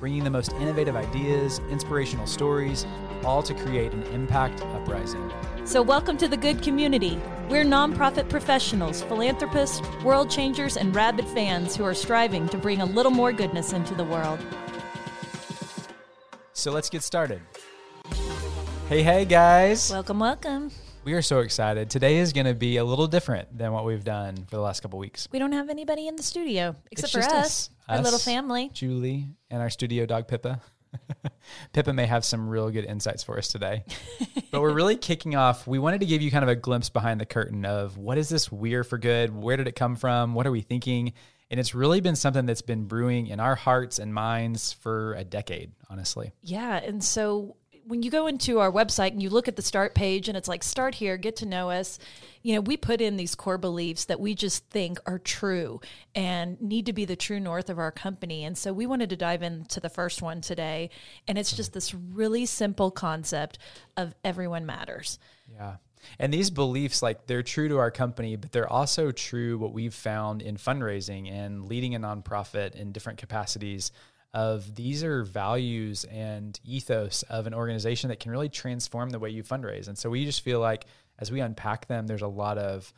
bringing the most innovative ideas, inspirational stories, all to create an impact uprising. So, welcome to the good community. We're nonprofit professionals, philanthropists, world changers, and rabid fans who are striving to bring a little more goodness into the world. So let's get started. Hey, hey, guys. Welcome, welcome. we are so excited. Today is going to be a little different than what we've done for the last couple weeks. We don't have anybody in the studio except for just us, us. our little family. Julie and our studio dog Pippa. Pippa may have some real good insights for us today. but we're really kicking off. We wanted to give you kind of a glimpse behind the curtain of what is this We're for Good? Where did it come from? What are we thinking? And it's really been something that's been brewing in our hearts and minds for a decade, honestly. Yeah. And so when you go into our website and you look at the start page and it's like, start here, get to know us, you know, we put in these core beliefs that we just think are true and need to be the true north of our company. And so we wanted to dive into the first one today. And it's just this really simple concept of everyone matters. Yeah. And these beliefs, like they're true to our company, but they're also true what we've found in fundraising and leading a nonprofit in different capacities. Of these are values and ethos of an organization that can really transform the way you fundraise. And so we just feel like as we unpack them, there's a lot of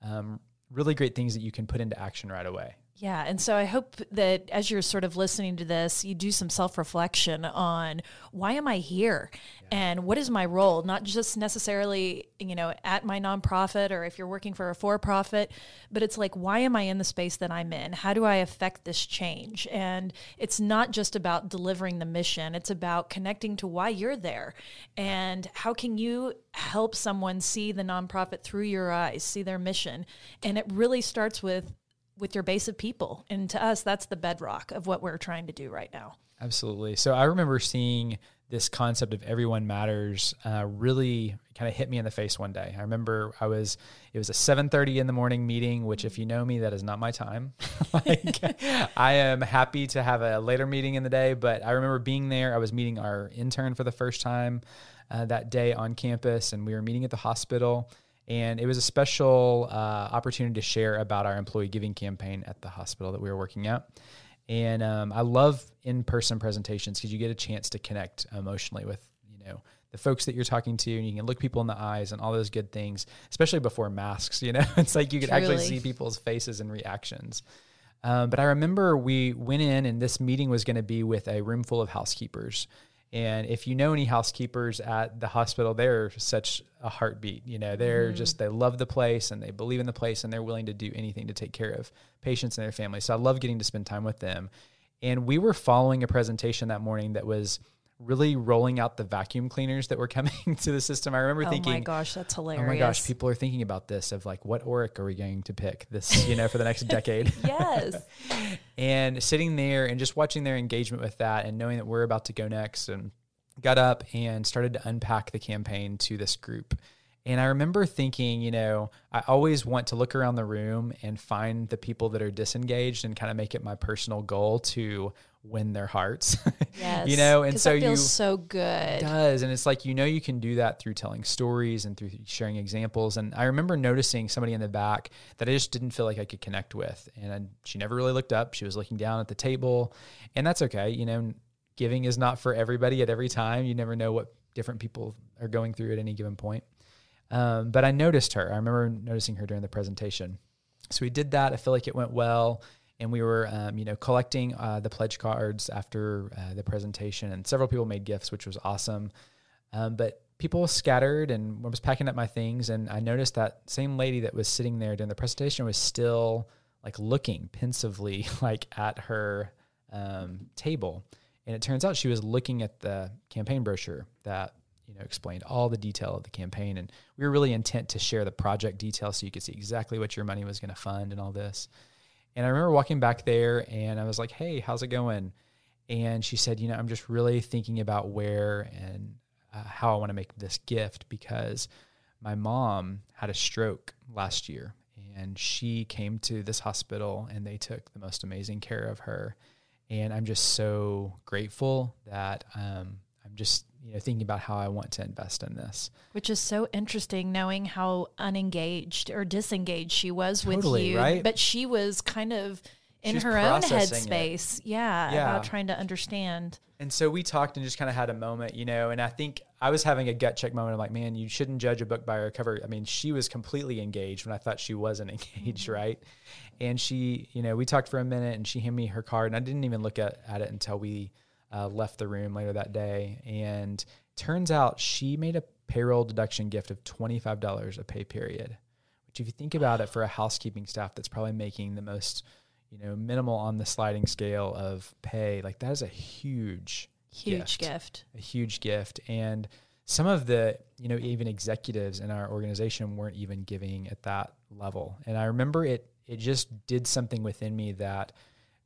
um, really great things that you can put into action right away. Yeah. And so I hope that as you're sort of listening to this, you do some self reflection on why am I here and what is my role? Not just necessarily, you know, at my nonprofit or if you're working for a for profit, but it's like, why am I in the space that I'm in? How do I affect this change? And it's not just about delivering the mission, it's about connecting to why you're there and how can you help someone see the nonprofit through your eyes, see their mission. And it really starts with with your base of people. And to us, that's the bedrock of what we're trying to do right now. Absolutely. So I remember seeing this concept of everyone matters uh, really kind of hit me in the face one day. I remember I was it was a 7:30 in the morning meeting, which if you know me, that is not my time. like I am happy to have a later meeting in the day, but I remember being there. I was meeting our intern for the first time uh, that day on campus, and we were meeting at the hospital. And it was a special uh, opportunity to share about our employee giving campaign at the hospital that we were working at. And um, I love in-person presentations because you get a chance to connect emotionally with you know the folks that you're talking to, and you can look people in the eyes and all those good things. Especially before masks, you know, it's like you could actually see people's faces and reactions. Um, but I remember we went in, and this meeting was going to be with a room full of housekeepers. And if you know any housekeepers at the hospital, they're such a heartbeat. You know, they're mm-hmm. just, they love the place and they believe in the place and they're willing to do anything to take care of patients and their families. So I love getting to spend time with them. And we were following a presentation that morning that was really rolling out the vacuum cleaners that were coming to the system. I remember Oh thinking, "Oh my gosh, that's hilarious. oh my gosh, people are thinking about this of like, what Oreck are we going to pick this, you know, for the next decade? yes. and sitting there and just watching their engagement with that and knowing that we're about to go next and got up and started to unpack the campaign to this group and i remember thinking you know i always want to look around the room and find the people that are disengaged and kind of make it my personal goal to win their hearts Yes. you know and so that feels you so good. it does. And it's like, you know, you can do that through telling stories and through sharing examples. And I remember noticing somebody in the back that I just didn't feel like I could connect with. And I, she never really looked up. She was looking down at the table. And that's okay. You know, giving is not for everybody at every time. You never know what different people are going through at any given point. Um, but I noticed her. I remember noticing her during the presentation. So we did that. I feel like it went well. And we were, um, you know, collecting uh, the pledge cards after uh, the presentation, and several people made gifts, which was awesome. Um, but people scattered, and I was packing up my things, and I noticed that same lady that was sitting there during the presentation was still like looking pensively, like at her um, table. And it turns out she was looking at the campaign brochure that you know explained all the detail of the campaign, and we were really intent to share the project details so you could see exactly what your money was going to fund and all this. And I remember walking back there, and I was like, "Hey, how's it going?" And she said, "You know, I'm just really thinking about where and uh, how I want to make this gift because my mom had a stroke last year, and she came to this hospital, and they took the most amazing care of her." And I'm just so grateful that um, I'm just you know thinking about how I want to invest in this. Which is so interesting, knowing how unengaged or disengaged she was with you, right? but she was kind of in She's her own headspace, yeah, Yeah. about trying to understand. And so we talked and just kind of had a moment, you know, and I think I was having a gut check moment I'm like, man, you shouldn't judge a book by her cover. I mean, she was completely engaged when I thought she wasn't engaged, mm-hmm. right? And she, you know, we talked for a minute and she handed me her card and I didn't even look at, at it until we uh, left the room later that day. And turns out she made a payroll deduction gift of $25 a pay period, which if you think about it for a housekeeping staff that's probably making the most, you know, minimal on the sliding scale of pay, like that is a huge Huge gift. gift. a huge gift and some of the you know even executives in our organization weren't even giving at that level and i remember it it just did something within me that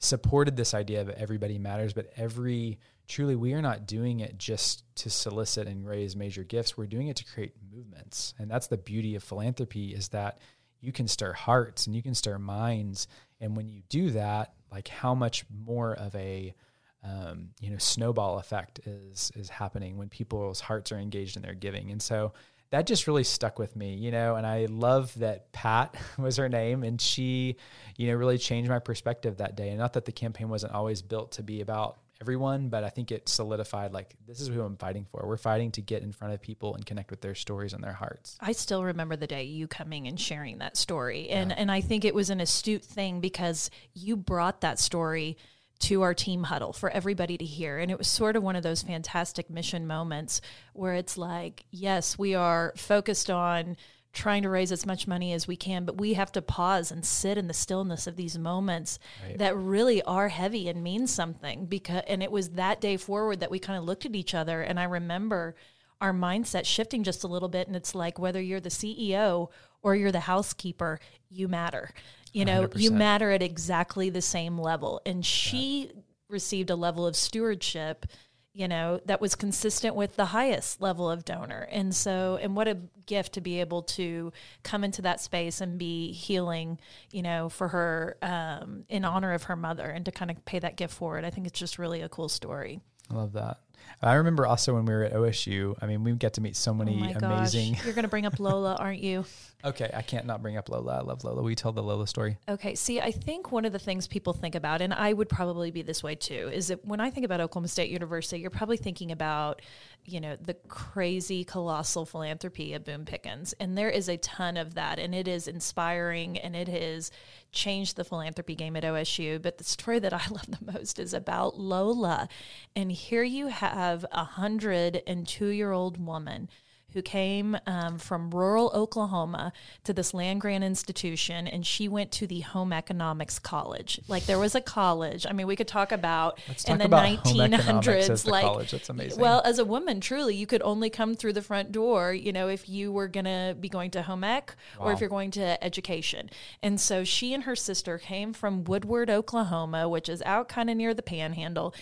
supported this idea of everybody matters but every truly we are not doing it just to solicit and raise major gifts. We're doing it to create movements. And that's the beauty of philanthropy is that you can stir hearts and you can stir minds. And when you do that like how much more of a um, you know snowball effect is is happening when people's hearts are engaged in their giving. And so that just really stuck with me you know and i love that pat was her name and she you know really changed my perspective that day. And not that the campaign wasn't always built to be about everyone but i think it solidified like this is who i'm fighting for. We're fighting to get in front of people and connect with their stories and their hearts. I still remember the day you coming and sharing that story. And and I think it was an astute thing because you brought that story to our team huddle for everybody to hear. And it was sort of one of those fantastic mission moments where it's like, yes, we are focused on trying to raise as much money as we can, but we have to pause and sit in the stillness of these moments Right. that really are heavy and mean something because and it was that day forward that we kind of looked at each other and I remember our mindset shifting just a little bit and it's like whether you're the CEO or you're the housekeeper, you matter. You know, you 100%. matter at exactly the same level. And she received a level of stewardship, you know, that was consistent with the highest level of donor. And so, and what a gift to be able to come into that space and be healing, you know, for her um, in honor of her mother and to kind of pay that gift forward. I think it's just really a cool story. i love that i remember also when we were at osu i mean we get to meet so Oh many my amazing. You're going to bring up Lola, aren't you? okay i can't not bring up lola i love lola we tell the lola story Okay. See, I think one of the things people think about, and I would probably be this way too, is that when I think about Oklahoma State University, you're probably thinking about, you know, the crazy, colossal philanthropy of Boone Pickens. And there is a ton of that. And it is inspiring and it has changed the philanthropy game at OSU. But the story that I love the most is about Lola. And here you have a hundred and two year old woman who came um, from rural Oklahoma to this land grant institution, and she went to the Home Economics College. Like there was a college. I mean, we could talk about Let's in talk the about 1900s, like college. That's amazing. well, as a woman, truly, you could only come through the front door, you know, if you were going to be going to home ec or if you're going to education. And so she and her sister came from Woodward, Oklahoma, which is out kind of near the panhandle.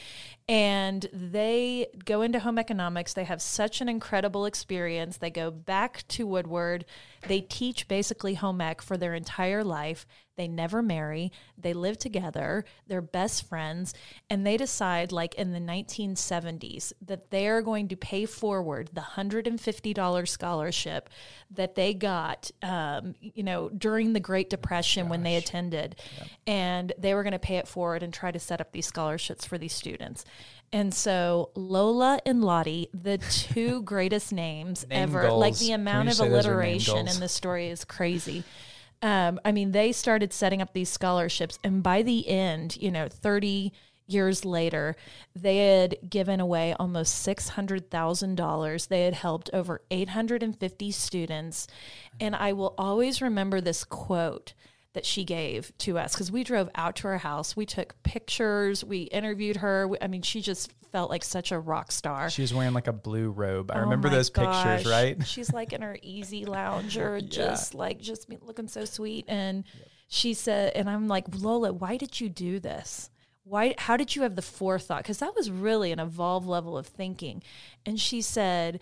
And they go into home economics. They have such an incredible experience. They go back to Woodward. They teach basically home ec for their entire life. They never marry. They live together. They're best friends. And they decide, like in the 1970s, that they are going to pay forward the $150 scholarship that they got, um, you know, during the Great Depression when they attended. And they were going to pay it forward and try to set up these scholarships for these students. And so Lola and Lottie, the two greatest names Name ever, like the amount of say those are name alliteration in this story is crazy. Um, I mean, they started setting up these scholarships, and by the end, you know, 30 years later, they had given away almost $600,000. They had helped over 850 students. And I will always remember this quote that she gave to us because we drove out to her house. We took pictures, we interviewed her. We- I mean, she just felt like such a rock star. She was wearing like a blue robe. I Oh remember those pictures, right? She's like in her easy lounger, just like just looking so sweet. And she said, and I'm like, Lola, why did you do this? Why? How did you have the forethought? Because that was really an evolved level of thinking. And she said,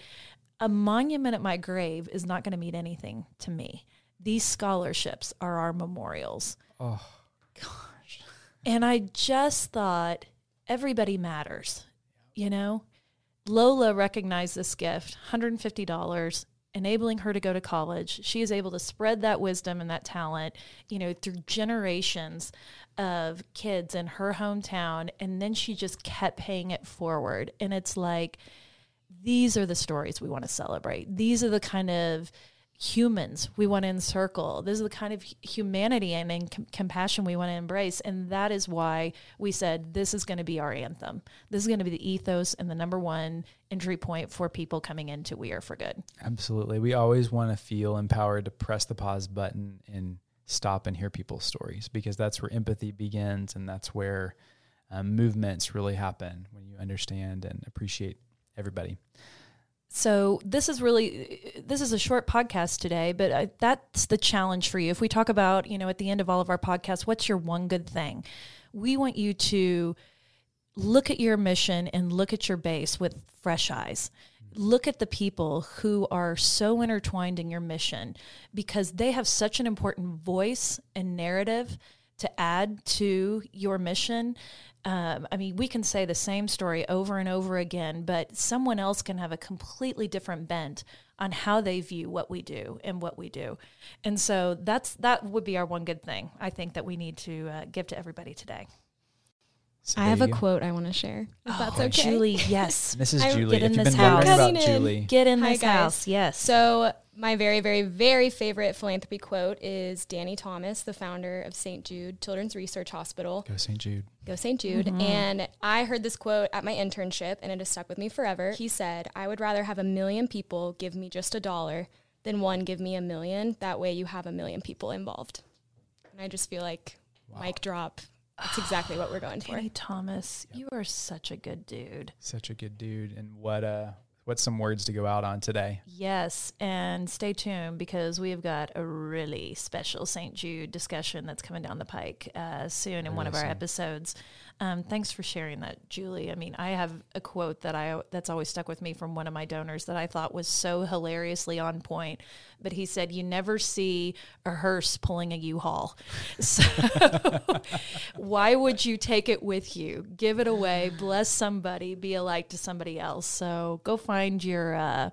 a monument at my grave is not going to mean anything to me. These scholarships are our memorials. Oh, gosh. And I just thought, everybody matters, you know? Lola recognized this gift, $150, enabling her to go to college. She is able to spread that wisdom and that talent, you know, through generations of kids in her hometown. And then she just kept paying it forward. And it's like, these are the stories we want to celebrate. These are the kind of humans we want to encircle. This is the kind of humanity and, and com- compassion we want to embrace. And that is why we said this is going to be our anthem. This is going to be the ethos and the number one entry point for people coming into We Are for Good. Absolutely. We always want to feel empowered to press the pause button and stop and hear people's stories because that's where empathy begins and that's where um, movements really happen when you understand and appreciate everybody. So this is really this is a short podcast today, but I, that's the challenge for you. If we talk about, you know, at the end of all of our podcasts, what's your one good thing? We want you to look at your mission and look at your base with fresh eyes. Look at the people who are so intertwined in your mission because they have such an important voice and narrative to add to your mission um, I mean, we can say the same story over and over again, but someone else can have a completely different bent on how they view what we do and what we do. And so that's that would be our one good thing I think that we need to uh, give to everybody today. So I have a go. quote I want to share. If oh, that's okay. Julie, yes. this is Julie. Get in this house. About Julie. Get in Hi this guys. house. Yes. So my very, very, very favorite philanthropy quote is Danny Thomas, the founder of St. Jude Children's Research Hospital. Go St. Jude. Go St. Jude. Mm-hmm. And I heard this quote at my internship and it has stuck with me forever. He said, I would rather have a million people give me just a dollar than one give me a million. That way you have a million people involved. And I just feel like wow. mic drop. That's exactly what we're going Danny for. Danny Thomas, yep. you are such a good dude. Such a good dude. And what a what's some words to go out on today? Yes, and stay tuned because we have got a really special St. Jude discussion that's coming down the pike uh, soon in one of our episodes. Um, thanks for sharing that, Julie. I mean, I have a quote that I that's always stuck with me from one of my donors that I thought was so hilariously on point. But he said, "You never see a hearse pulling a U-Haul, so why would you take it with you? Give it away, bless somebody, be a light to somebody else. So go find your." Uh,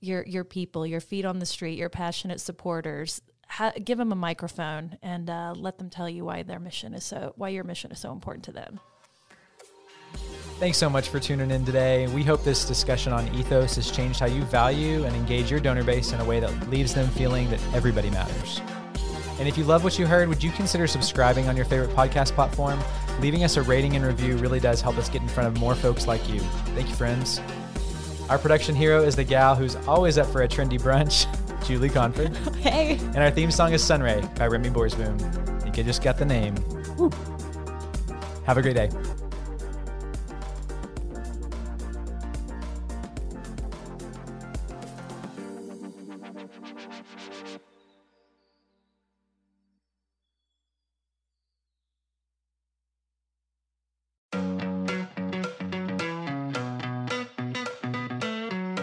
your your people, your feet on the street, your passionate supporters ha- give them a microphone and uh, let them tell you why their mission is so why your mission is so important to them. Thanks so much for tuning in today. We hope this discussion on ethos has changed how you value and engage your donor base in a way that leaves them feeling that everybody matters. And if you love what you heard, would you consider subscribing on your favorite podcast platform? Leaving us a rating and review really does help us get in front of more folks like you. Thank you, friends. Our production hero is the gal who's always up for a trendy brunch. Julie Conford. hey. And our theme song is Sunray by Remy think you just got the name. Woo. Have a great day.